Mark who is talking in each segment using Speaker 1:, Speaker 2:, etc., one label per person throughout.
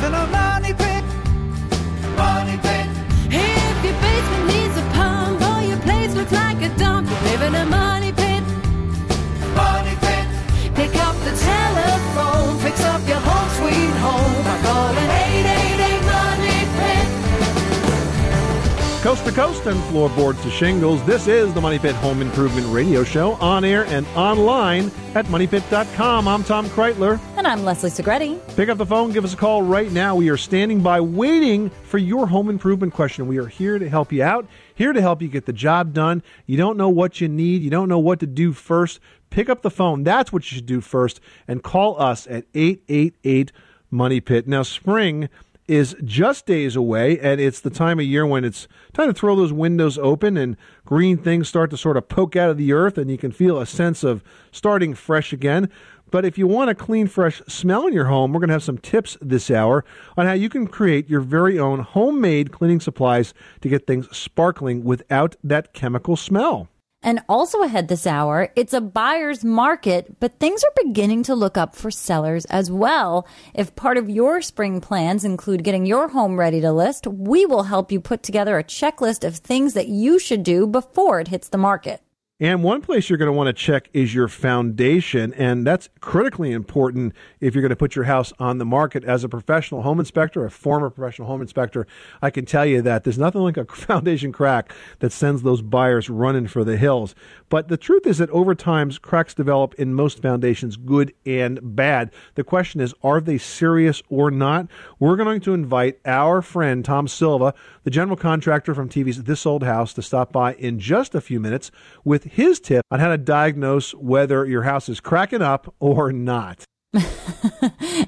Speaker 1: money pit. Money
Speaker 2: to coast and floorboards to shingles, this is the Money Pit Home Improvement Radio Show on air and online at moneypit.com. I'm Tom Kraeutler.
Speaker 3: And I'm Leslie Segrete.
Speaker 2: Pick up the phone, give us a call right now. We are standing by waiting for your home improvement question. We are here to help you out, here to help you get the job done. You don't know what you need, you don't know what to do first. Pick up the phone. That's what you should do first and call us at 888 Money Pit. Now, spring is just days away, and it's the time of year when it's time to throw those windows open and green things start to sort of poke out of the earth, and you can feel a sense of starting fresh again. But if you want a clean, fresh smell in your home, we're going to have some tips this hour on how you can create your very own homemade cleaning supplies to get things sparkling without that chemical smell.
Speaker 3: And also ahead this hour, it's a buyer's market, but things are beginning to look up for sellers as well. If part of your spring plans include getting your home ready to list, we will help you put together a checklist of things that you should do before it hits the market.
Speaker 2: And one place you're going to want to check is your foundation. And that's critically important if you're going to put your house on the market. As a professional home inspector, a former professional home inspector, I can tell you that there's nothing like a foundation crack that sends those buyers running for the hills. But the truth is that over time, cracks develop in most foundations, good and bad. The question is, are they serious or not? We're going to invite our friend Tom Silva, the general contractor from TV's This Old House, to stop by in just a few minutes with his tip on how to diagnose whether your house is cracking up or not.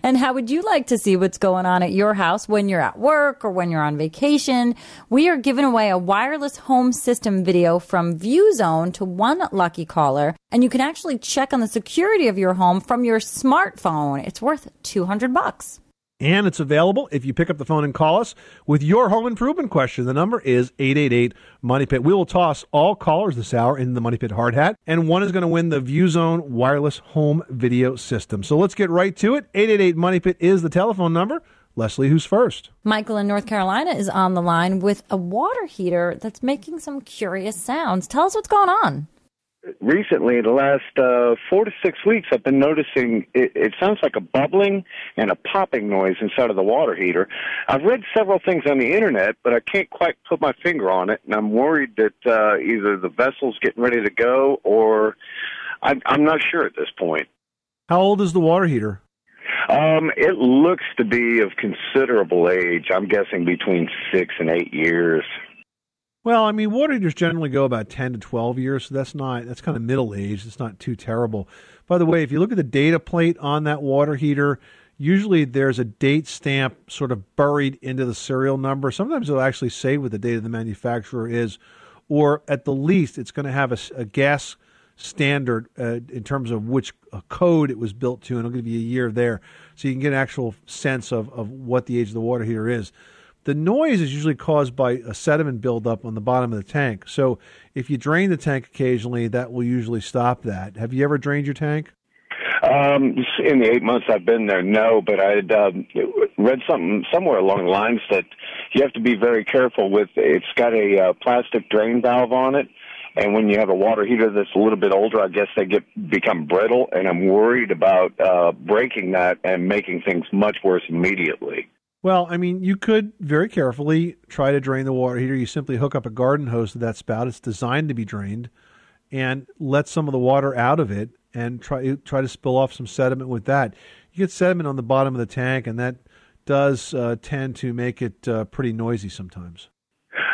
Speaker 3: And how would you like to see what's going on at your house when you're at work or when you're on vacation? We are giving away a wireless home system video from VueZone to one lucky caller, and you can actually check on the security of your home from your smartphone. It's worth 200 bucks.
Speaker 2: And it's available if you pick up the phone and call us with your home improvement question. The number is 888 Money Pit. We will toss all callers this hour in the Money Pit hard hat, and one is going to win the VueZone wireless home video system. So let's get right to it. 888 Money Pit is the telephone number. Leslie, who's first?
Speaker 3: Michael in North Carolina is on the line with a water heater that's making some curious sounds. Tell us what's going on.
Speaker 4: Recently, the last uh, four to six weeks, I've been noticing it, it sounds like a bubbling and a popping noise inside of the water heater. I've read several things on the internet, but I can't quite put my finger on it, and I'm worried that uh, either the vessel's getting ready to go or I'm, I'm not sure at this point.
Speaker 2: How old is the water heater?
Speaker 4: Um, it looks to be of considerable age. I'm guessing between six and eight years.
Speaker 2: Well, I mean, water heaters generally go about 10 to 12 years, so that's not, that's kind of middle age. It's not too terrible. By the way, if you look at the data plate on that water heater, usually there's a date stamp sort of buried into the serial number. Sometimes it'll actually say what the date of the manufacturer is, or at the least, it's going to have a gas standard uh, in terms of which uh, code it was built to, and it'll give you a year there, so you can get an actual sense of, of what the age of the water heater is. The noise is usually caused by a sediment buildup on the bottom of the tank. So if you drain the tank occasionally, that will usually stop that. Have you ever drained your tank?
Speaker 4: Um, in the eight months I've been there, no, but I'd um, read something somewhere along the lines that you have to be very careful with. It's got a uh, plastic drain valve on it, and when you have a water heater that's a little bit older, I guess they get become brittle, and I'm worried about uh, breaking that and making things much worse immediately.
Speaker 2: Well, I mean, you could very carefully try to drain the water heater. You simply hook up a garden hose to that spout. It's designed to be drained, and let some of the water out of it, and try try to spill off some sediment with that. You get sediment on the bottom of the tank, and that does uh, tend to make it uh, pretty noisy sometimes.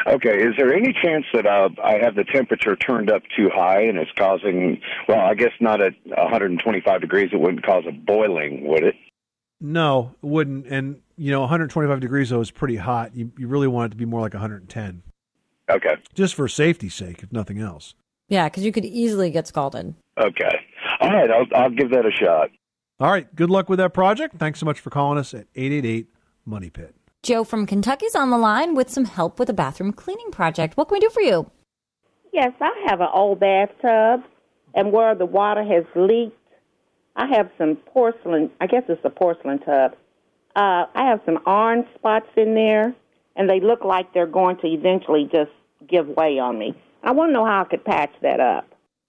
Speaker 4: Okay, is there any chance that uh, I have the temperature turned up too high and it's causing? Well, I guess not at 125 degrees. It wouldn't cause a boiling, would it?
Speaker 2: No, it wouldn't. And you know, 125 degrees though is pretty hot. You you really want it to be more like 110,
Speaker 4: Okay.
Speaker 2: just for safety's sake, if nothing else.
Speaker 3: Yeah, because you could easily get scalded.
Speaker 4: Okay. All right. I'll I'll give that a shot.
Speaker 2: All right. Good luck with that project. Thanks so much for calling us at 888 Money Pit.
Speaker 3: Joe from Kentucky's on the line with some help with a bathroom cleaning project. What can we do for you?
Speaker 5: Yes, I have an old bathtub, and where the water has leaked, I have some porcelain. I guess it's a porcelain tub. Uh, I have some orange spots in there, and they look like they're going to eventually just give way on me. I want to know how I could patch that up.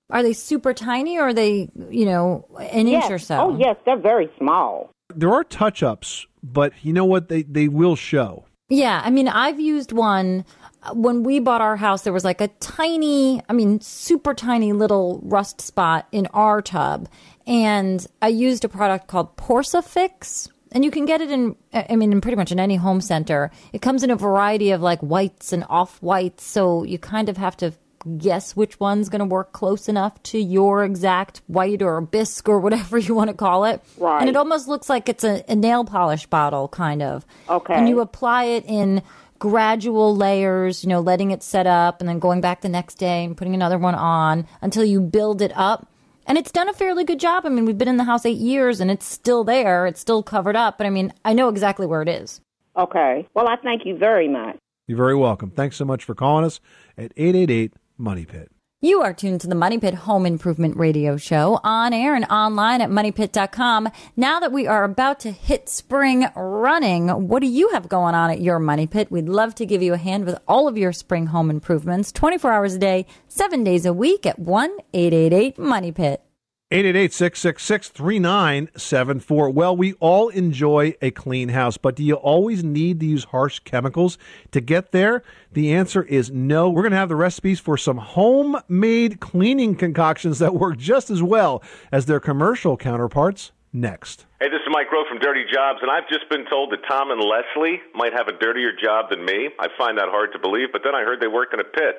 Speaker 3: Are they super tiny or are they, you know, an
Speaker 5: yes.
Speaker 3: inch or so?
Speaker 5: Oh, yes, they're very small.
Speaker 2: There are touch ups, but you know what? They, they will show.
Speaker 3: Yeah, I mean, I've used one uh, when we bought our house. There was like a tiny, I mean, super tiny little rust spot in our tub, and I used a product called Porc-A-Fix. And you can get it in, I mean, in pretty much in any home center. It comes in a variety of like whites and off whites. So you kind of have to guess which one's going to work close enough to your exact white or bisque or whatever you want to call it.
Speaker 5: Right.
Speaker 3: And it almost looks like it's a, a nail polish bottle, kind of.
Speaker 5: Okay.
Speaker 3: And you apply it in gradual layers, you know, letting it set up and then going back the next day and putting another one on until you build it up. And it's done a fairly good job. I mean, we've been in the house eight years and it's still there. It's still covered up. But I mean, I know exactly where it is.
Speaker 5: Okay. Well, I thank you very much.
Speaker 2: You're very welcome. Thanks so much for calling us at 888 Money Pit.
Speaker 3: You are tuned to the Money Pit Home Improvement Radio Show on air and online at moneypit.com. Now that we are about to hit spring running, what do you have going on at your Money Pit? We'd love to give you a hand with all of your spring home improvements 24 hours a day, seven days a week at 1 888 Money Pit.
Speaker 2: 888-666-3974. Well, we all enjoy a clean house, but do you always need to use harsh chemicals to get there? The answer is no. We're going to have the recipes for some homemade cleaning concoctions that work just as well as their commercial counterparts next.
Speaker 6: Hey, this is Mike Rowe from Dirty Jobs, and I've just been told that Tom and Leslie might have a dirtier job than me. I find that hard to believe, but then I heard they work in a pit.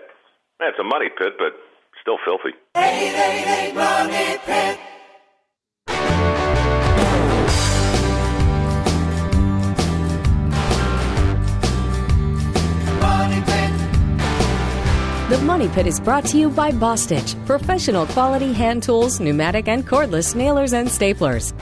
Speaker 6: It's a money pit, but still filthy.
Speaker 1: 888 Money Pit. Money Pit.
Speaker 7: The Money Pit is brought to you by Bostitch, professional quality hand tools, pneumatic and cordless nailers and staplers.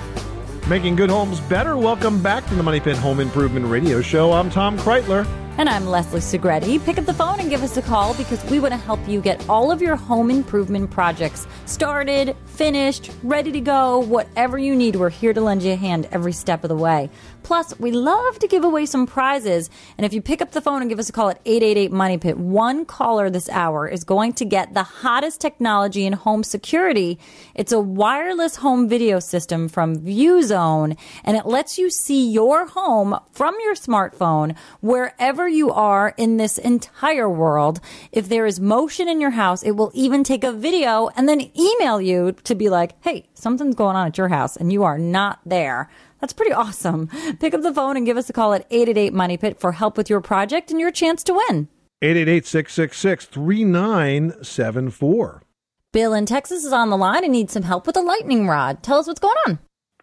Speaker 2: Making good homes better. Welcome back to the Money Pit Home Improvement Radio Show. I'm Tom Kraeutler.
Speaker 3: And I'm Leslie Segrete. Pick up the phone and give us a call because we want to help you get all of your home improvement projects started, finished, ready to go. Whatever you need, we're here to lend you a hand every step of the way. Plus, we love to give away some prizes. And if you pick up the phone and give us a call at 888 Money Pit, one caller this hour is going to get the hottest technology in home security. It's a wireless home video system from VueZone, and it lets you see your home from your smartphone wherever you are in this entire world. If there is motion in your house, it will even take a video and then email you to be like, hey, something's going on at your house and you are not there. That's pretty awesome. Pick up the phone and give us a call at 888 Money Pit for help with your project and your chance to win.
Speaker 2: 888-666-3974.
Speaker 3: Bill in Texas is on the line and needs some help with a lightning rod. Tell us what's going on.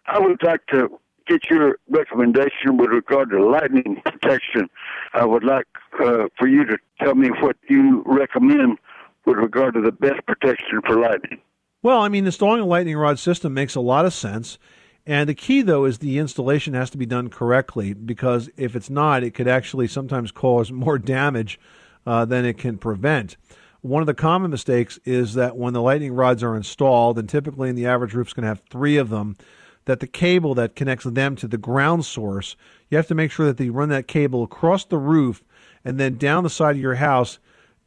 Speaker 8: I would like to get your recommendation with regard to lightning protection. I would like uh, for you to tell me what you recommend with regard to the best protection for lightning.
Speaker 2: Well, I mean, installing a lightning rod system makes a lot of sense. And the key, though, is the installation has to be done correctly because if it's not, it could actually sometimes cause more damage uh, than it can prevent. One of the common mistakes is that when the lightning rods are installed, and typically in the average roof's going to have three of them, that the cable that connects them to the ground source, you have to make sure that they run that cable across the roof and then down the side of your house,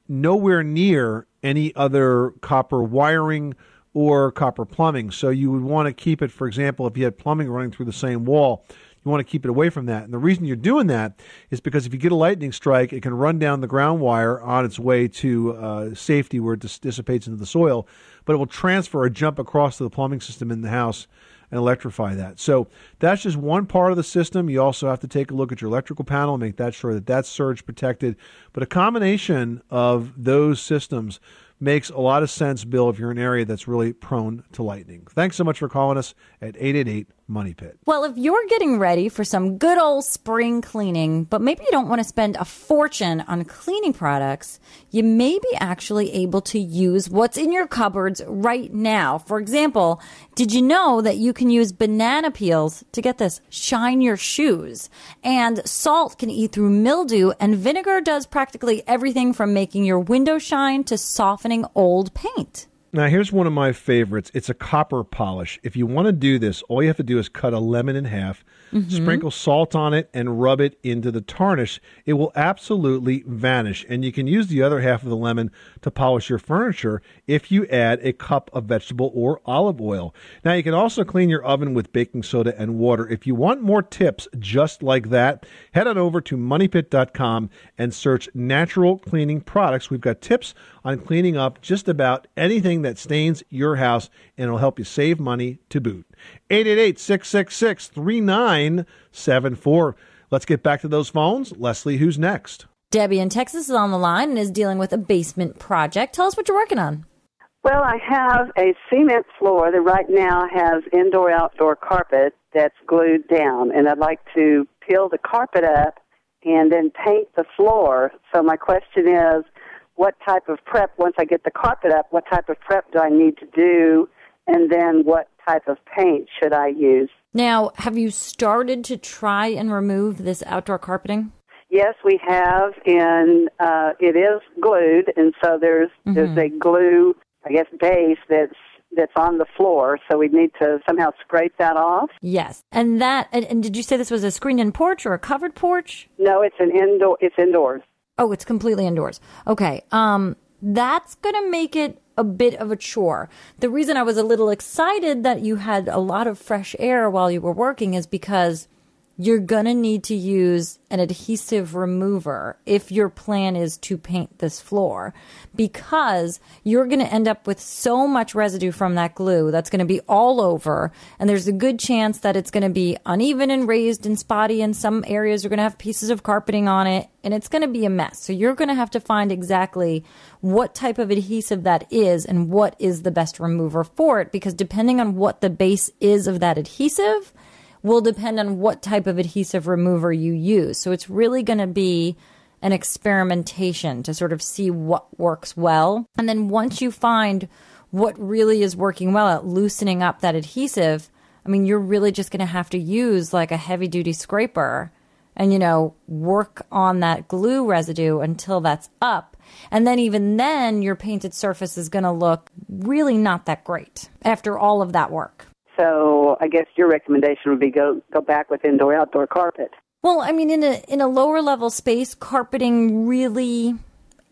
Speaker 2: nowhere near any other copper wiring or copper plumbing. So you would want to keep it, for example, if you had plumbing running through the same wall, you want to keep it away from that. And the reason you're doing that is because if you get a lightning strike, it can run down the ground wire on its way to uh, safety where it dis- dissipates into the soil, but it will transfer or jump across to the plumbing system in the house and electrify that. So that's just one part of the system. You also have to take a look at your electrical panel and make that sure that that's surge protected. But a combination of those systems makes a lot of sense, Bill, if you're in an area that's really prone to lightning. Thanks so much for calling us at 888 Money Pit.
Speaker 3: Well, if you're getting ready for some good old spring cleaning, but maybe you don't want to spend a fortune on cleaning products, you may be actually able to use what's in your cupboards right now. For example, did you know that you can use banana peels to get this, shine your shoes? And salt can eat through mildew, and vinegar does practically everything from making your window shine to softening old paint.
Speaker 2: Now, here's one of my favorites. It's a copper polish. If you want to do this, all you have to do is cut a lemon in half, Mm-hmm. sprinkle salt on it, and rub it into the tarnish. It will absolutely vanish. And you can use the other half of the lemon to polish your furniture if you add a cup of vegetable or olive oil. Now, you can also clean your oven with baking soda and water. If you want more tips just like that, head on over to moneypit.com and search natural cleaning products. We've got tips on cleaning up just about anything that stains your house, and it'll help you save money to boot. 888 666 3974. Let's get back to those phones. Leslie, who's next?
Speaker 3: Debbie in Texas is on the line and is dealing with a basement project. Tell us what you're working on.
Speaker 9: Well, I have a cement floor that right now has indoor outdoor carpet that's glued down, and I'd like to peel the carpet up and then paint the floor. So, my question is what type of prep, once I get the carpet up, what type of prep do I need to do, and then what type of paint should I use?
Speaker 3: Now, have you started to try and remove this outdoor carpeting?
Speaker 9: Yes, we have, and uh, it is glued, and so there's there's a glue, I guess, base that's that's on the floor. So we need to somehow scrape that off.
Speaker 3: Yes. And that, and, and did you say this was a screened in porch or a covered porch?
Speaker 9: No, it's an indoor. It's indoors.
Speaker 3: Oh, it's completely indoors. Okay. Um, that's going to make it a bit of a chore. The reason I was a little excited that you had a lot of fresh air while you were working is because you're to need to use an adhesive remover if your plan is to paint this floor because you're to end up with so much residue from that glue that's to be all over and there's a good chance that it's to be uneven and raised and spotty and some areas are to have pieces of carpeting on it and it's to be a mess. So you're to have to find exactly what type of adhesive that is and what is the best remover for it because depending on what the base is of that adhesive, will depend on what type of adhesive remover you use. So it's really going to be an experimentation to sort of see what works well. And then once you find what really is working well at loosening up that adhesive, I mean, you're really just going to have to use like a heavy duty scraper and, you know, work on that glue residue until that's up. And then even then, your painted surface is going to look really not that great after all of that work.
Speaker 9: So I guess your recommendation would be go go back with indoor outdoor carpet.
Speaker 3: Well, I mean, in a in a lower level space, carpeting really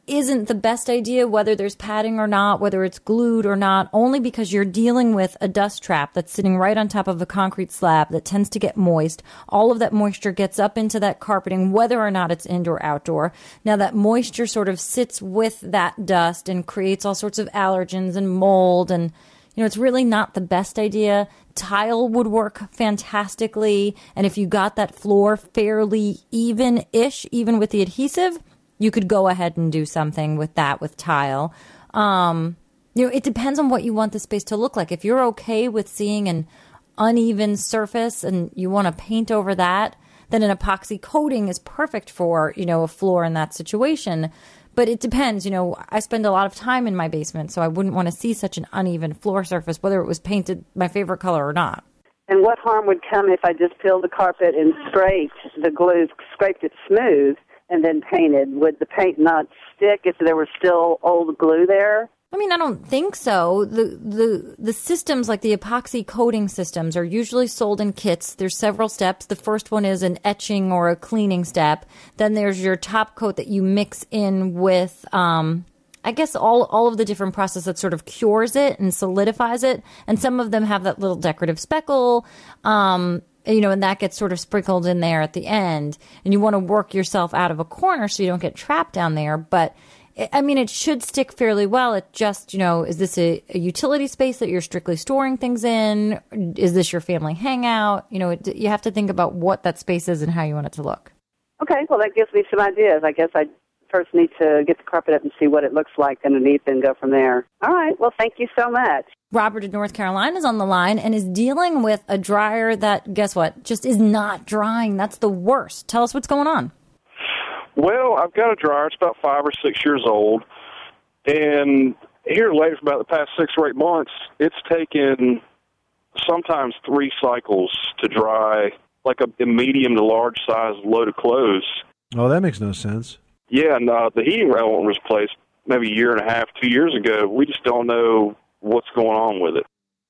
Speaker 3: isn't the best idea, whether there's padding or not, whether it's glued or not, only because you're dealing with a dust trap that's sitting right on top of a concrete slab that tends to get moist. All of that moisture gets up into that carpeting, whether or not it's indoor outdoor. Now that moisture sort of sits with that dust and creates all sorts of allergens and mold and you know, it's really not the best idea. Tile would work fantastically. And if you got that floor fairly even ish, even with the adhesive, you could go ahead and do something with that with tile. Um, you know, it depends on what you want the space to look like. If you're okay with seeing an uneven surface and you want to paint over that, then an epoxy coating is perfect for, you know, a floor in that situation. But it depends, you know, I spend a lot of time in my basement, so I wouldn't want to see such an uneven floor surface, whether it was painted my favorite color or not.
Speaker 9: And what harm would come if I just peeled the carpet and scraped the glue, scraped it smooth, and then painted? Would the paint not stick if there was still old glue there?
Speaker 3: I mean, I don't think so. The the the systems like the epoxy coating systems are usually sold in kits. There's several steps. The first one is an etching or a cleaning step. Then there's your top coat that you mix in with um I guess all all of the different process that sort of cures it and solidifies it. And some of them have that little decorative speckle. Um you know, and that gets sort of sprinkled in there at the end. And you want to work yourself out of a corner so you don't get trapped down there. But I mean, it should stick fairly well. It just, you know, is this a, a, utility space that you're strictly storing things in? Is this your family hangout? You know, it, you have to think about what that space is and how you want it to look.
Speaker 9: Okay, well, that gives me some ideas. I guess I first need to get the carpet up and see what it looks like underneath and go from there. All right, well, thank you so much.
Speaker 3: Robert in North Carolina is on the line and is dealing with a dryer that, guess what, just is not drying. That's the worst. Tell us what's going on.
Speaker 10: Well, I've got a dryer. It's about five or six years old, and here lately, for about the past six or eight months, it's taken sometimes three cycles to dry like a medium to large size load of clothes.
Speaker 2: Oh, that makes no sense.
Speaker 10: Yeah, and uh, the heating element was replaced maybe a year and a half, two years ago. We just don't know what's going on with it.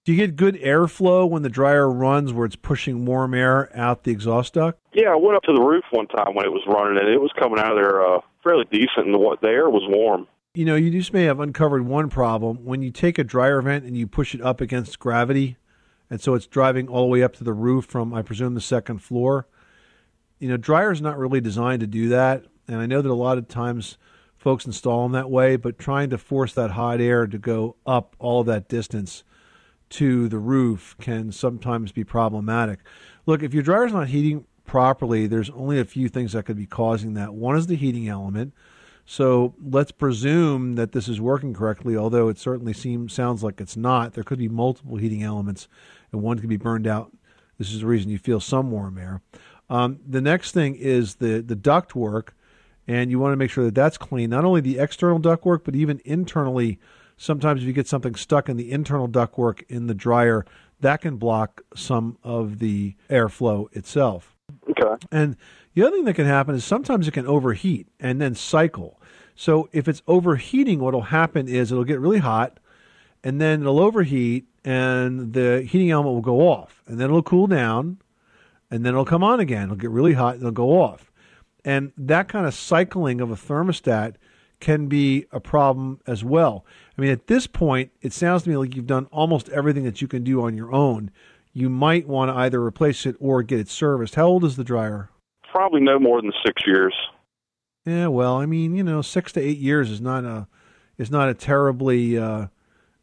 Speaker 2: Do you get good airflow when the dryer runs where it's pushing warm air out the exhaust duct?
Speaker 10: Yeah, I went up to the roof one time when it was running, and it was coming out of there uh, fairly decent, and the, the air was warm.
Speaker 2: You know, you just may have uncovered one problem. When you take a dryer vent and you push it up against gravity, and so it's driving all the way up to the roof from, I presume, the second floor. You know, dryer's not really designed to do that, and I know that a lot of times folks install them that way, but trying to force that hot air to go up all of that distance to the roof can sometimes be problematic. Look, if your dryer's not heating properly, there's only a few things that could be causing that. One is the heating element. So let's presume that this is working correctly, although it certainly seems sounds like it's not. There could be multiple heating elements, and one could be burned out. This is the reason you feel some warm air. Um, the next thing is the the duct work, and you want to make sure that that's clean. Not only the external duct work, but even internally. Sometimes if you get something stuck in the internal ductwork in the dryer, that can block some of the airflow itself.
Speaker 10: Okay.
Speaker 2: And the other thing that can happen is sometimes it can overheat and then cycle. So if it's overheating, what'll happen is it'll get really hot, and then it'll overheat, and the heating element will go off, and then it'll cool down, and then it'll come on again. It'll get really hot, and it'll go off, and that kind of cycling of a thermostat can be a problem as well. I mean, at this point, it sounds to me like you've done almost everything that you can do on your own. You might want to either replace it or get it serviced. How old is the dryer?
Speaker 10: Probably no more than six years.
Speaker 2: Yeah, well, I mean, you know, six to eight years is not a is not a terribly uh,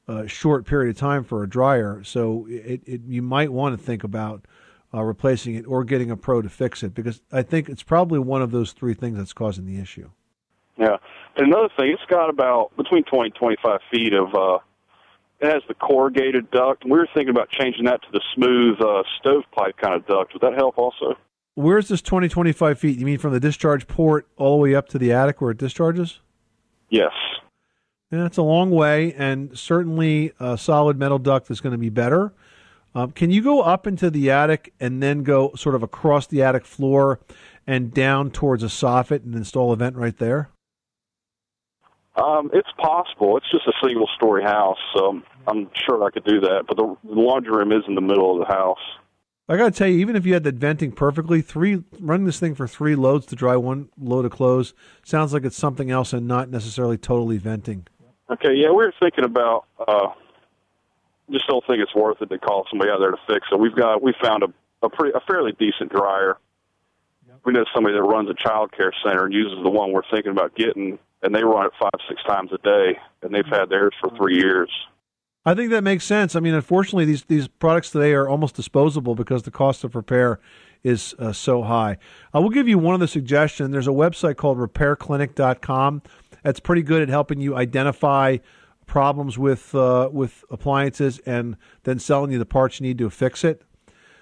Speaker 2: uh, short period of time for a dryer. So it, it you might want to think about uh, replacing it or getting a pro to fix it because I think it's probably one of those three things that's causing the issue.
Speaker 10: Yeah. And another thing, it's got about between 20 and 25 feet of, uh, it has the corrugated duct. We were thinking about changing that to the smooth uh, stovepipe kind of duct. Would that help also?
Speaker 2: Where's this 20, 25 feet? You mean from the discharge port all the way up to the attic where it discharges?
Speaker 10: Yes.
Speaker 2: Yeah, it's a long way, and certainly a solid metal duct is going to be better. Um, can you go up into the attic and then go sort of across the attic floor and down towards a soffit and install a vent right there?
Speaker 10: Um, it's possible. It's just a single story house, so I'm sure I could do that. But the, the laundry room is in the middle of the house.
Speaker 2: I got to tell you, even if you had that venting perfectly, three running this thing for three loads to dry one load of clothes sounds like it's something else and not necessarily totally venting.
Speaker 10: Okay, yeah, we were thinking about. Uh, just don't think it's worth it to call somebody out there to fix it. We've got we found a a pretty a fairly decent dryer. We know somebody that runs a child care center and uses the one we're thinking about getting, and they run it five six times a day, and they've had theirs for three years.
Speaker 2: I think that makes sense. I mean, unfortunately, these these products today are almost disposable because the cost of repair is uh, so high. I will give you one other suggestion. There's a website called RepairClinic.com. That's pretty good at helping you identify problems with uh, with appliances and then selling you the parts you need to fix it.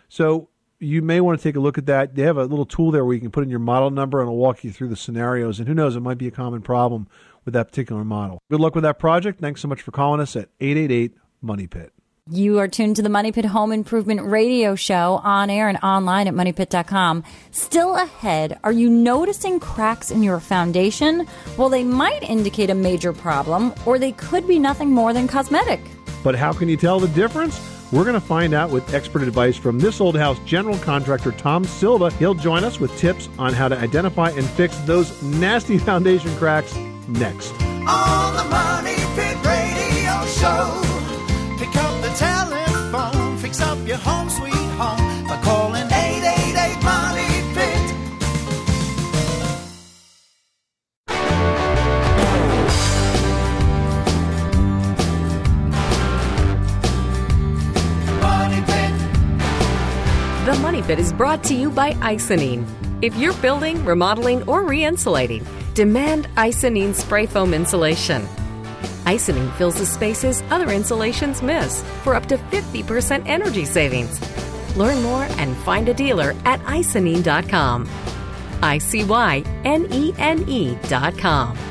Speaker 2: So you may want to take a look at that. They have a little tool there where you can put in your model number and it'll walk you through the scenarios. And who knows, it might be a common problem with that particular model. Good luck with that project. Thanks so much for calling us at 888 Money Pit.
Speaker 3: You are tuned to the Money Pit Home Improvement Radio Show on air and online at moneypit.com. Still ahead, are you noticing cracks in your foundation? Well, they might indicate a major problem, or they could be nothing more than cosmetic.
Speaker 2: But how can you tell the difference? We're going to find out with expert advice from this old house general contractor Tom Silva. He'll join us with tips on how to identify and fix those nasty foundation cracks next.
Speaker 1: On the Money Pit Radio Show. Pick up the telephone, fix up your home sweet Pit
Speaker 7: is brought to you by Icynene. If you're building, remodeling, or re insulating, demand Icynene spray foam insulation. Icynene fills the spaces other insulations miss for up to 50% energy savings. Learn more and find a dealer at icynene.com. I C Y N E N E.com.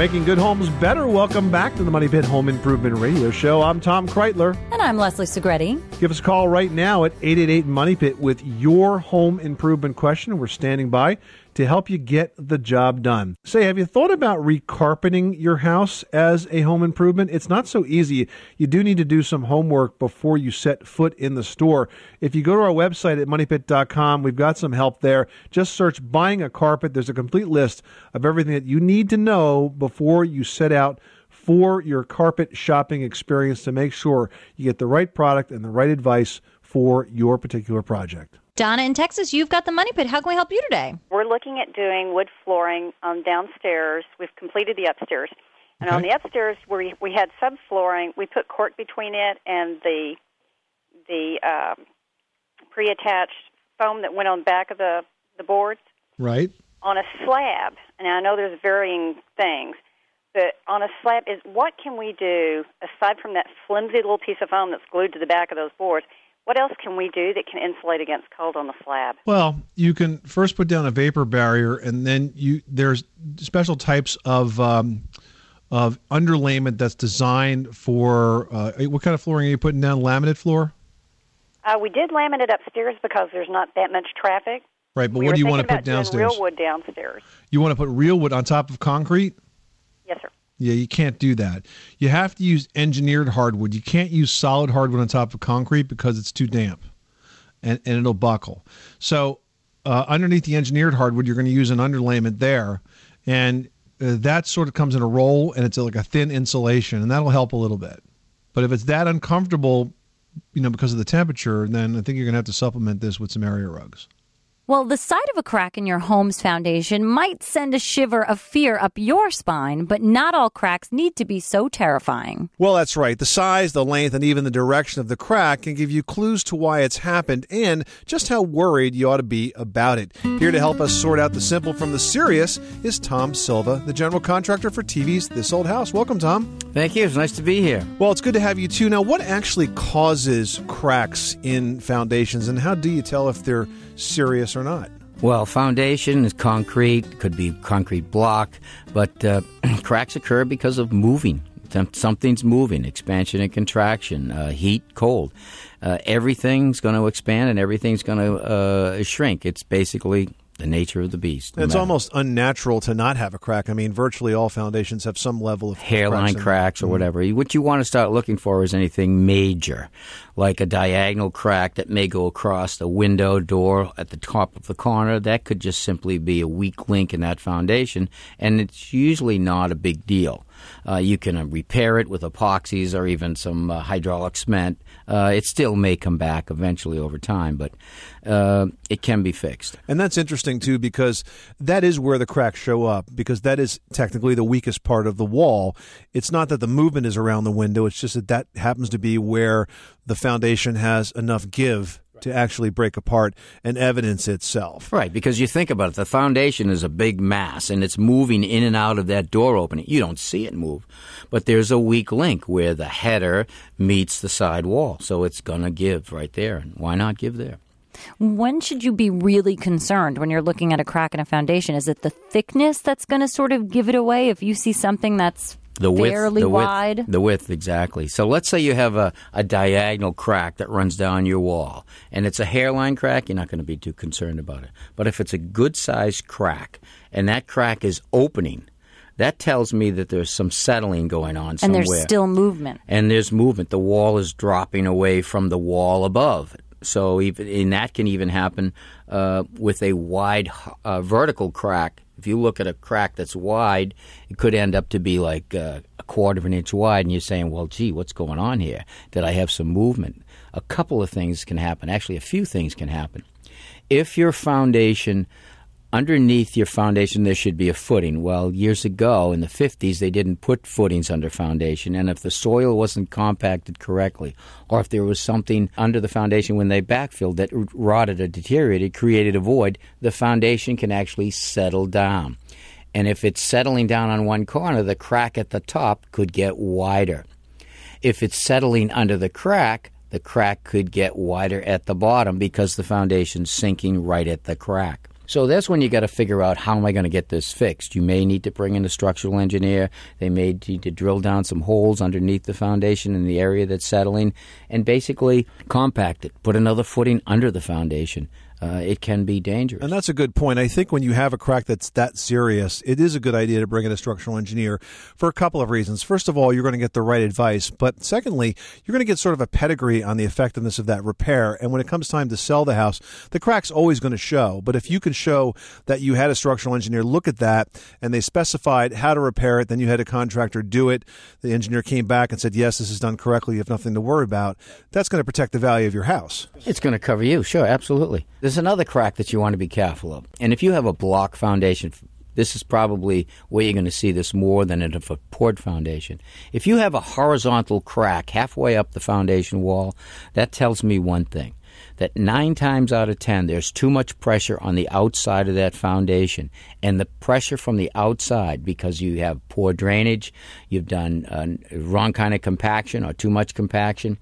Speaker 2: Making good homes better. Welcome back to the Money Pit Home Improvement Radio Show. I'm Tom Kraeutler.
Speaker 3: And I'm Leslie Segrete.
Speaker 2: Give us a call right now at 888 Money Pit with your home improvement question. We're standing by to help you get the job done. Say, have you thought about recarpeting your house as a home improvement? It's not so easy. You do need to do some homework before you set foot in the store. If you go to our website at moneypit.com, we've got some help there. Just search buying a carpet. There's a complete list of everything that you need to know before you set out for your carpet shopping experience to make sure you get the right product and the right advice for your particular project.
Speaker 3: Donna in Texas, you've got the money pit. How can we help you today?
Speaker 11: We're looking at doing wood flooring um, downstairs. We've completed the upstairs. And on the upstairs, we, we had subflooring, we put cork between it and the the um, pre-attached foam that went on the back of the the boards
Speaker 2: Right.
Speaker 11: on a slab. And I know there's varying things, but on a slab is what can we do aside from that flimsy little piece of foam that's glued to the back of those boards? What else can we do that can insulate against cold on the slab?
Speaker 2: Well, you can first put down a vapor barrier, and then you there's special types of um, of underlayment that's designed for uh, what kind of flooring are you putting down? Laminate floor,
Speaker 11: Uh, we did laminate upstairs because there's not that much traffic.
Speaker 2: right? But
Speaker 11: we
Speaker 2: what do you want to put downstairs?
Speaker 11: Real wood downstairs.
Speaker 2: You want to put real wood on top of concrete?
Speaker 11: Yes, sir.
Speaker 2: Yeah, you can't do that. You have to use engineered hardwood. You can't use solid hardwood on top of concrete because it's too damp and, and it'll buckle. So, uh, underneath the engineered hardwood, you're going to use an underlayment there. And uh, that sort of comes in a roll and it's like a thin insulation, and that'll help a little bit. But if it's that uncomfortable, you know, because of the temperature, then I think you're going to have to supplement this with some area rugs.
Speaker 3: Well, the sight of a crack in your home's foundation might send a shiver of fear up your spine, but not all cracks need to be so terrifying.
Speaker 2: Well, that's right. The size, the length, and even the direction of the crack can give you clues to why it's happened and just how worried you ought to be about it. Here to help us sort out the simple from the serious is Tom Silva, the general contractor for TV's This Old House. Welcome, Tom.
Speaker 12: Thank you. It's nice to be here.
Speaker 2: Well, it's good to have you too. Now, what actually causes cracks in foundations, and how do you tell if they're serious or not?
Speaker 12: Well, foundation is concrete, could be concrete block, but uh, cracks occur because of moving. Something's moving, expansion and contraction, uh, heat, cold. Uh, everything's going to expand and everything's going to uh, shrink. It's basically the nature of the beast. no
Speaker 2: it's
Speaker 12: matter-
Speaker 2: almost unnatural to not have a crack. I mean, virtually all foundations have some level of
Speaker 12: hairline
Speaker 2: cracks
Speaker 12: cracks, or whatever. What you want to start looking for is anything major, like a diagonal crack that may go across the window door at the top of the corner. That could just simply be a weak link in that foundation, and it's usually not a big deal. Uh, you can uh, repair it with epoxies or even some uh, hydraulic cement. Uh, it still may come back eventually over time, but uh, it can be fixed.
Speaker 2: And that's interesting too because that is where the cracks show up because that is technically the weakest part of the wall. It's not that the movement is around the window, it's just that that happens to be where the foundation has enough give to actually break apart and evidence itself.
Speaker 12: Right, because you think about it, the foundation is a big mass and it's moving in and out of that door opening. You don't see it move, but there's a weak link where the header meets the side wall. So it's going to give right there. And why not give there?
Speaker 3: When should you be really concerned when you're looking at a crack in a foundation? Is it the thickness that's going to sort of give it away if you see something that's
Speaker 12: The width,
Speaker 3: fairly
Speaker 12: the
Speaker 3: wide?
Speaker 12: width, the width, exactly. So let's say you have a, a diagonal crack that runs down your wall, and it's a hairline crack. You're not going to be too concerned about it. But if it's a good sized crack, and that crack is opening, that tells me that there's some settling going on somewhere.
Speaker 3: and there's still movement.
Speaker 12: and there's movement. The wall is dropping away from the wall above. So even and that can even happen uh, with a wide uh, vertical crack. If you look at a crack that's wide, it could end up to be like uh, a quarter of an inch wide, and you're saying, "Well, gee, what's going on here? Did I have some movement?" A couple of things can happen. Actually, a few things can happen. If your foundation underneath your foundation there should be a footing. Well, years ago in the 50s they didn't put footings under foundation and if the soil wasn't compacted correctly or if there was something under the foundation when they backfilled that rotted or deteriorated, created a void, the foundation can actually settle down. And if it's settling down on one corner, the crack at the top could get wider. If it's settling under the crack, the crack could get wider at the bottom because the foundation's sinking right at the crack. So that's when you got to figure out how am I going to get this fixed. You may need to bring in a structural engineer. They may need to drill down some holes underneath the foundation in the area that's settling and basically compact it. Put another footing under the foundation. Uh, it can be dangerous.
Speaker 2: And that's a good point. I think when you have a crack that's that serious, it is a good idea to bring in a structural engineer for a couple of reasons. First of all, you're going to get the right advice, but secondly, you're going to get sort of a pedigree on the effectiveness of that repair. And when it comes time to sell the house, the crack's always going to show. But if you can show that you had a structural engineer look at that and they specified how to repair it, then you had a contractor do it, the engineer came back and said, yes, this is done correctly, you have nothing to worry about, that's going to protect the value of your house.
Speaker 12: It's going to cover you, sure, absolutely. There's another crack that you want to be careful of. And if you have a block foundation, this is probably where you're going to see this more than in a poured foundation. If you have a horizontal crack halfway up the foundation wall, that tells me one thing that nine times out of ten, there's too much pressure on the outside of that foundation. And the pressure from the outside, because you have poor drainage, you've done uh, wrong kind of compaction or too much compaction,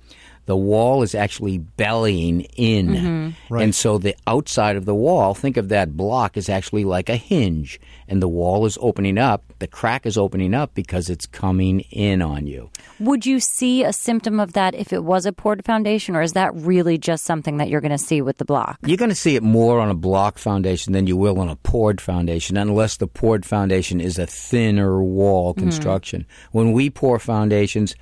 Speaker 12: the wall is actually bellying in.
Speaker 3: Mm-hmm.
Speaker 12: And so the outside of the wall, think of that block is actually like a hinge. And the wall is opening up, the crack is opening up because it's coming in on you.
Speaker 3: Would you see a symptom of that if it was a poured foundation, or is that really just something that you're going to see with the block?
Speaker 12: You're going to see it more on a block foundation than you will on a poured foundation, unless the poured foundation is a thinner wall
Speaker 3: Mm-hmm.
Speaker 12: construction. When we pour foundations,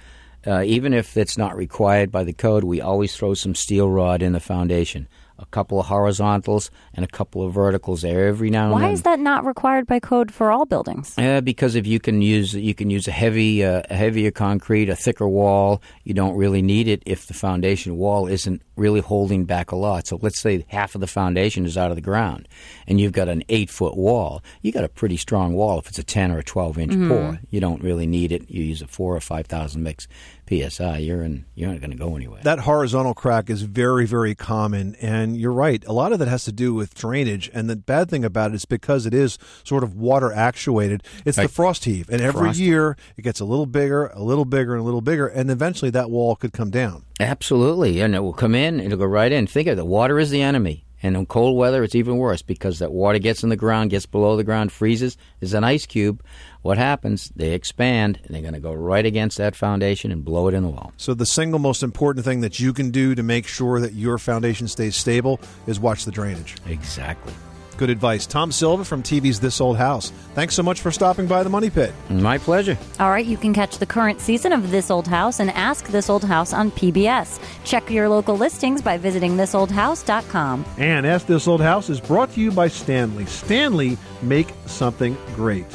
Speaker 12: uh, even if it's not required by the code, we always throw some steel rod in the foundation. A couple of horizontals and a couple of verticals there every now and
Speaker 3: Why
Speaker 12: then.
Speaker 3: Why is that not required by code for all buildings?
Speaker 12: Uh, because if you can use you can use a heavy uh, a heavier concrete, a thicker wall, you don't really need it if the foundation wall isn't really holding back a lot. So let's say half of the foundation is out of the ground, and you've got an eight foot wall. You got a pretty strong wall if it's a ten or a twelve inch
Speaker 2: Mhm.
Speaker 12: pour. You don't really need it. You use a four or five thousand mix psi. You're in. You're not going to go anywhere.
Speaker 2: That horizontal crack is very, very common. And you're right. A lot of that has to do with drainage. And the bad thing about it is because it is sort of water actuated, it's the frost heave. And every year it gets a little bigger, a little bigger, and a little bigger. And eventually that wall could come down.
Speaker 12: Absolutely, and it will come in. It'll go right in. Think of it: the water is the enemy, and in cold weather, it's even worse because that water gets in the ground, gets below the ground, freezes. Is an ice cube. What happens? They expand, and they're going to go right against that foundation and blow it in the wall.
Speaker 2: So the single most important thing that you can do to make sure that your foundation stays stable is watch the drainage.
Speaker 12: Exactly.
Speaker 2: Good advice. Tom Silva from TV's This Old House. Thanks so much for stopping by the Money Pit.
Speaker 12: My pleasure.
Speaker 3: All right, you can catch the current season of This Old House and Ask This Old House on PBS. Check your local listings by visiting thisoldhouse.com.
Speaker 2: And Ask This Old House is brought to you by Stanley. Stanley, make something great.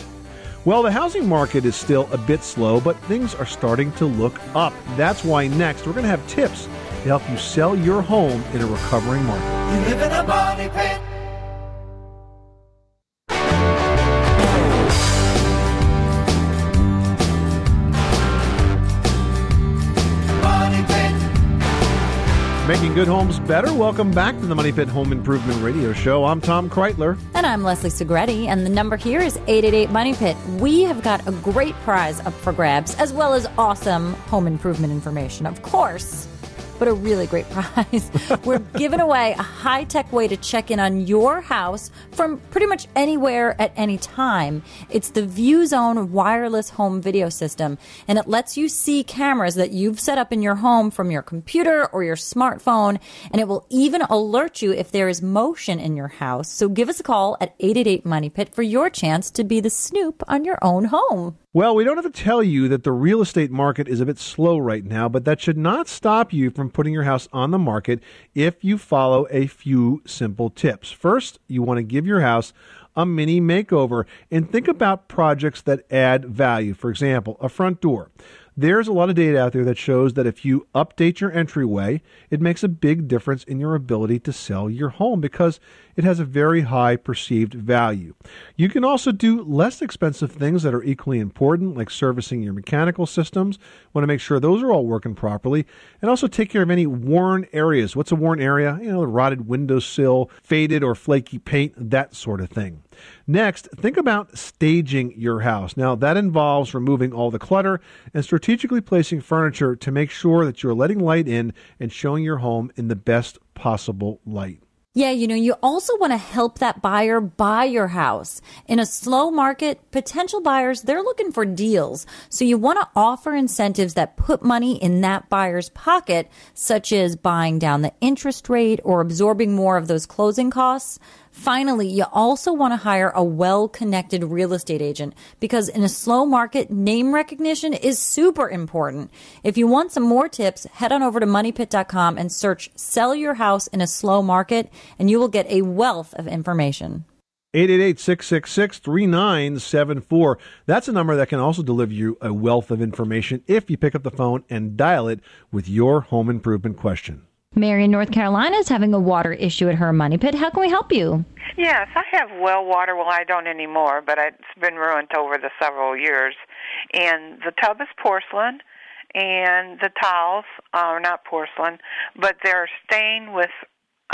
Speaker 2: Well, the housing market is still a bit slow, but things are starting to look up. That's why next we're going to have tips to help you sell your home in a recovering market.
Speaker 1: You live in a money pit.
Speaker 2: Making good homes better. Welcome back to the Money Pit Home Improvement Radio Show. I'm Tom Kraeutler.
Speaker 3: And I'm Leslie Segrete, and the number here is 888 Money Pit. We have got a great prize up for grabs, as well as awesome home improvement information, of course, but a really great prize. We're giving away a high tech way to check in on your house from pretty much anywhere at any time. It's the VueZone wireless home video system, and it lets you see cameras that you've set up in your home from your computer or your smartphone, and it will even alert you if there is motion in your house. So give us a call at 888 Money Pit for your chance to be the snoop on your own home.
Speaker 2: Well, we don't have to tell you that the real estate market is a bit slow right now, but that should not stop you from putting your house on the market if you follow a few simple tips. First, you want to give your house a mini makeover and think about projects that add value. For example, a front door. There's a lot of data out there that shows that if you update your entryway, it makes a big difference in your ability to sell your home because it has a very high perceived value. You can also do less expensive things that are equally important, like servicing your mechanical systems. Want to make sure those are all working properly, and also take care of any worn areas. What's a worn area? You know, the rotted windowsill, faded or flaky paint, that sort of thing. Next, think about staging your house. Now, that involves removing all the clutter and strategically placing furniture to make sure that you're letting light in and showing your home in the best possible light.
Speaker 3: Yeah, you know, you also want to help that buyer buy your house. In a slow market, potential buyers, they're looking for deals. So you want to offer incentives that put money in that buyer's pocket, such as buying down the interest rate or absorbing more of those closing costs. Finally, you also want to hire a well connected real estate agent because in a slow market, name recognition is super important. If you want some more tips, head on over to moneypit.com and search sell your house in a slow market and you will get a wealth of information.
Speaker 2: 888-666-3974. That's a number that can also deliver you a wealth of information if you pick up the phone and dial it with your home improvement question.
Speaker 3: Mary in North Carolina is having a water issue at her money pit. How can we help you?
Speaker 13: Yes, I have well water. Well, I don't anymore, but it's been ruined over the several years. And the tub is porcelain, and the tiles are not porcelain, but they're stained with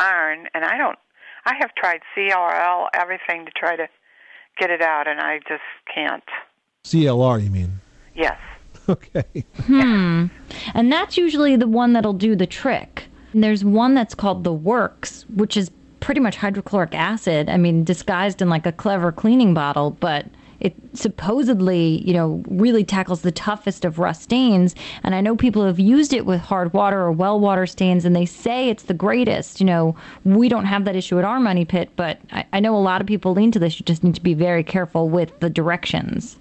Speaker 13: iron. And I don't. I have tried CRL, everything to try to get it out, and I just can't.
Speaker 2: CLR, you mean?
Speaker 13: Yes.
Speaker 2: Okay.
Speaker 3: Hmm. And that's usually the one that'll do the trick. And there's one that's called the Works, which is pretty much hydrochloric acid. I mean, disguised in like a clever cleaning bottle, but it supposedly, you know, really tackles the toughest of rust stains. And I know people have used it with hard water or well water stains, and they say it's the greatest. You know, we don't have that issue at our money pit, but I, I know a lot of people lean to this. You just need to be very careful with the directions.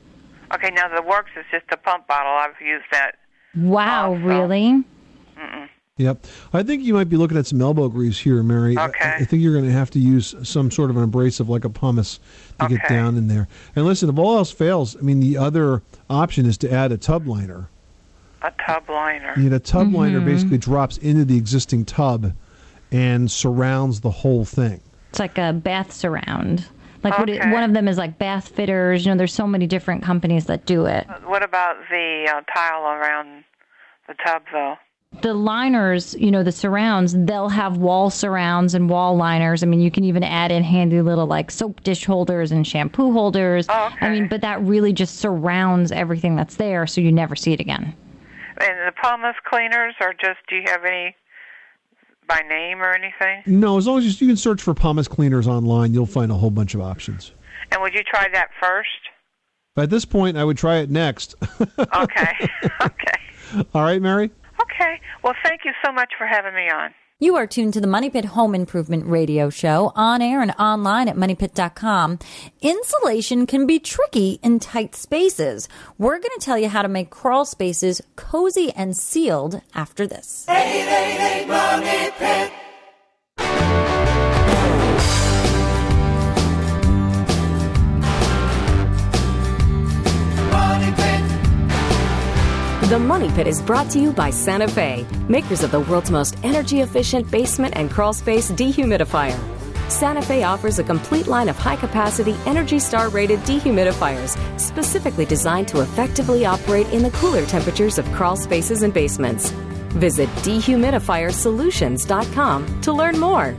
Speaker 13: Okay, now the works is just a pump bottle. I've used that.
Speaker 3: Wow, really?
Speaker 2: Yep. I think you might be looking at some elbow grease here, Mary. I-
Speaker 13: Okay.
Speaker 2: I, think you're going to have to use some sort of an abrasive like a pumice to get down in there. And listen, if all else fails, I mean, the other option is to add a tub liner.
Speaker 13: A tub liner.
Speaker 2: You know, a tub liner
Speaker 3: Mhm.
Speaker 2: basically drops into the existing tub and surrounds the whole thing.
Speaker 3: It's like a bath surround. Like what it, one of them is like bath fitters. You know, there's so many different companies that do it.
Speaker 13: What about the uh, tile around the tub, though?
Speaker 3: The liners, you know, the surrounds, they'll have wall surrounds and wall liners. I mean, you can even add in handy little like soap dish holders and shampoo holders.
Speaker 13: Oh,
Speaker 3: I mean, but that really just surrounds everything that's there so you never see it again.
Speaker 13: And the pumice cleaners are just. Do you have any by name or anything?
Speaker 2: No, as long as you, you can search for pumice cleaners online, you'll find a whole bunch of options.
Speaker 13: And would you try that first?
Speaker 2: At this point, I would try it next.
Speaker 13: Okay. okay.
Speaker 2: All right, Mary?
Speaker 13: Okay. Well, thank you so much for having me on.
Speaker 3: You are tuned to the Money Pit Home Improvement Radio Show on air and online at moneypit.com. Insulation can be tricky in tight spaces. We're going to tell you how to make crawl spaces cozy and sealed after this.
Speaker 1: 888 Money Pit.
Speaker 7: The Money Pit is brought to you by Santa Fe, makers of the world's most energy efficient basement and crawl space dehumidifier. Santa Fe offers a complete line of high capacity Energy Star rated dehumidifiers specifically designed to effectively operate in the cooler temperatures of crawl spaces and basements. Visit dehumidifiersolutions.com to learn more.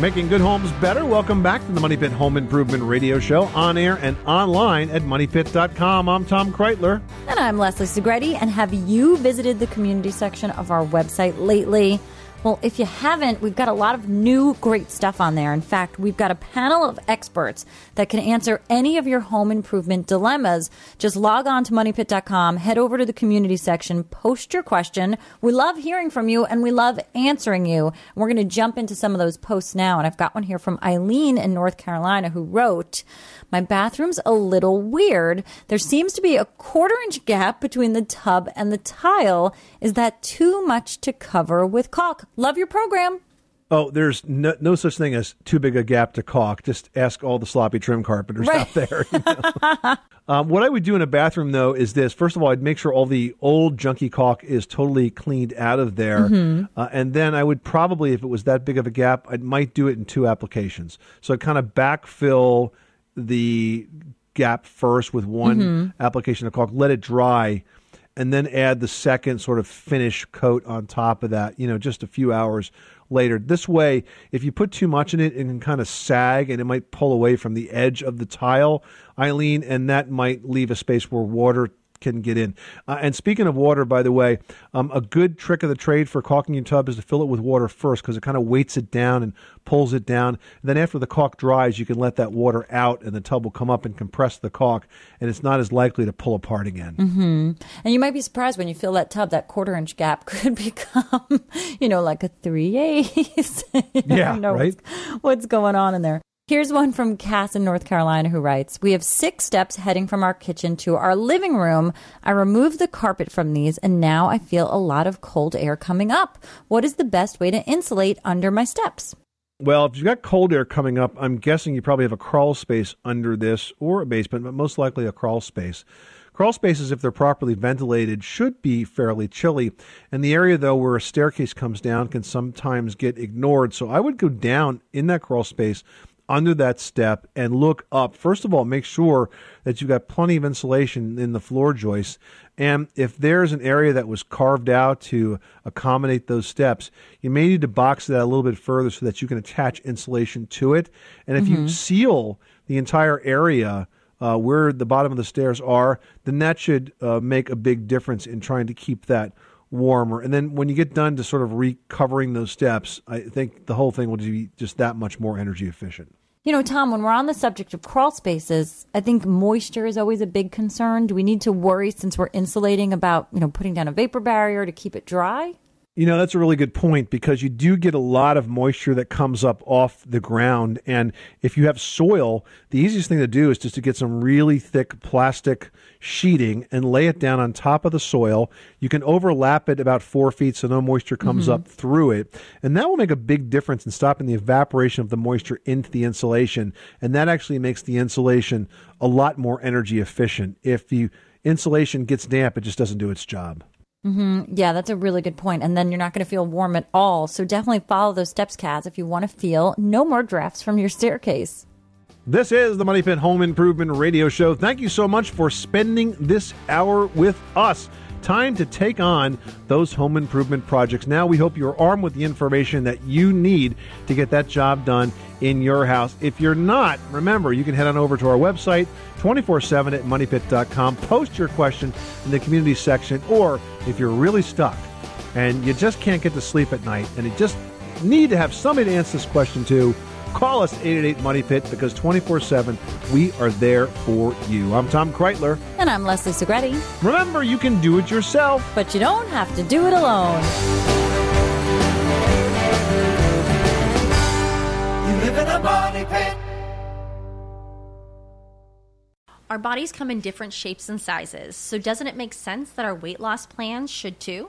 Speaker 2: Making good homes better. Welcome back to the Money Pit Home Improvement Radio Show on air and online at moneypit.com. I'm Tom Kraeutler.
Speaker 3: And I'm Leslie Segrete. And have you visited the community section of our website lately? Well, if you haven't, we've got a lot of new great stuff on there. In fact, we've got a panel of experts that can answer any of your home improvement dilemmas. Just log on to moneypit.com, head over to the community section, post your question. We love hearing from you and we love answering you. We're going to jump into some of those posts now. And I've got one here from Eileen in North Carolina who wrote, my bathroom's a little weird. There seems to be a quarter inch gap between the tub and the tile. Is that too much to cover with caulk? Love your program.
Speaker 2: Oh, there's no, no such thing as too big a gap to caulk. Just ask all the sloppy trim carpenters
Speaker 3: Right.
Speaker 2: out there. you know. um, what I would do in a bathroom, though, is this. First of all, I'd make sure all the old junky caulk is totally cleaned out of there.
Speaker 3: Mhm.
Speaker 2: Uh, and then I would probably, if it was that big of a gap, I might do it in two applications. So I'd kind of backfill the gap first with one
Speaker 3: Mhm.
Speaker 2: application of caulk, let it dry, and then add the second sort of finish coat on top of that, you know, just a few hours later. This way, if you put too much in it, it can kind of sag and it might pull away from the edge of the tile, Eileen, and that might leave a space where water can get in. Uh, and speaking of water, by the way, um, a good trick of the trade for caulking your tub is to fill it with water first because it kind of weights it down and pulls it down. And then after the caulk dries, you can let that water out and the tub will come up and compress the caulk, and it's not as likely to pull apart again.
Speaker 3: hmm And you might be surprised when you fill that tub, that quarter inch gap could become, you know, like a three eighths.
Speaker 2: Yeah,
Speaker 3: know
Speaker 2: right?
Speaker 3: What's, what's going on in there? Here's one from Cass in North Carolina who writes We have six steps heading from our kitchen to our living room. I removed the carpet from these, and now I feel a lot of cold air coming up. What is the best way to insulate under my steps?
Speaker 2: Well, if you've got cold air coming up, I'm guessing you probably have a crawl space under this or a basement, but most likely a crawl space. Crawl spaces, if they're properly ventilated, should be fairly chilly. And the area, though, where a staircase comes down can sometimes get ignored. So I would go down in that crawl space under that step and look up. First of all, make sure that you've got plenty of insulation in the floor joists. And if there's an area that was carved out to accommodate those steps, you may need to box that a little bit further so that you can attach insulation to it. And if you
Speaker 14: Mhm.
Speaker 2: seal the entire area uh, where the bottom of the stairs are, then that should uh, make a big difference in trying to keep that warmer. And then when you get done to sort of recovering those steps, I think the whole thing will be just that much more energy efficient.
Speaker 3: You know, Tom, when we're on the subject of crawl spaces, I think moisture is always a big concern. Do we need to worry since we're insulating about, you know, putting down a vapor barrier to keep it dry?
Speaker 2: You know, that's a really good point because you do get a lot of moisture that comes up off the ground. And if you have soil, the easiest thing to do is just to get some really thick plastic sheeting and lay it down on top of the soil. You can overlap it about four feet so no moisture comes
Speaker 14: Mhm.
Speaker 2: up through it. And that will make a big difference in stopping the evaporation of the moisture into the insulation. And that actually makes the insulation a lot more energy efficient. If the insulation gets damp, it just doesn't do its job.
Speaker 3: Hmm Yeah, that's a really good point. And then you're not going to feel warm at all. So definitely follow those steps, Kaz, if you want to feel no more drafts from your staircase.
Speaker 2: This is the Money Pit Home Improvement Radio Show. Thank you so much for spending this hour with us. Time to take on those home improvement projects. Now we hope you're armed with the information that you need to get that job done in your house. If you're not, remember you can head on over to our website 24/7 at moneypit.com. Post your question in the community section or if you're really stuck and you just can't get to sleep at night and you just need to have somebody to answer this question to, call us 888 Money Pit because 24 7 we are there for you. I'm Tom Kraeutler.
Speaker 3: And I'm Leslie Segrete.
Speaker 2: Remember, you can do it yourself,
Speaker 3: but you don't have to do it alone.
Speaker 1: You live in a money pit.
Speaker 15: Our bodies come in different shapes and sizes, so doesn't it make sense that our weight loss plans should too?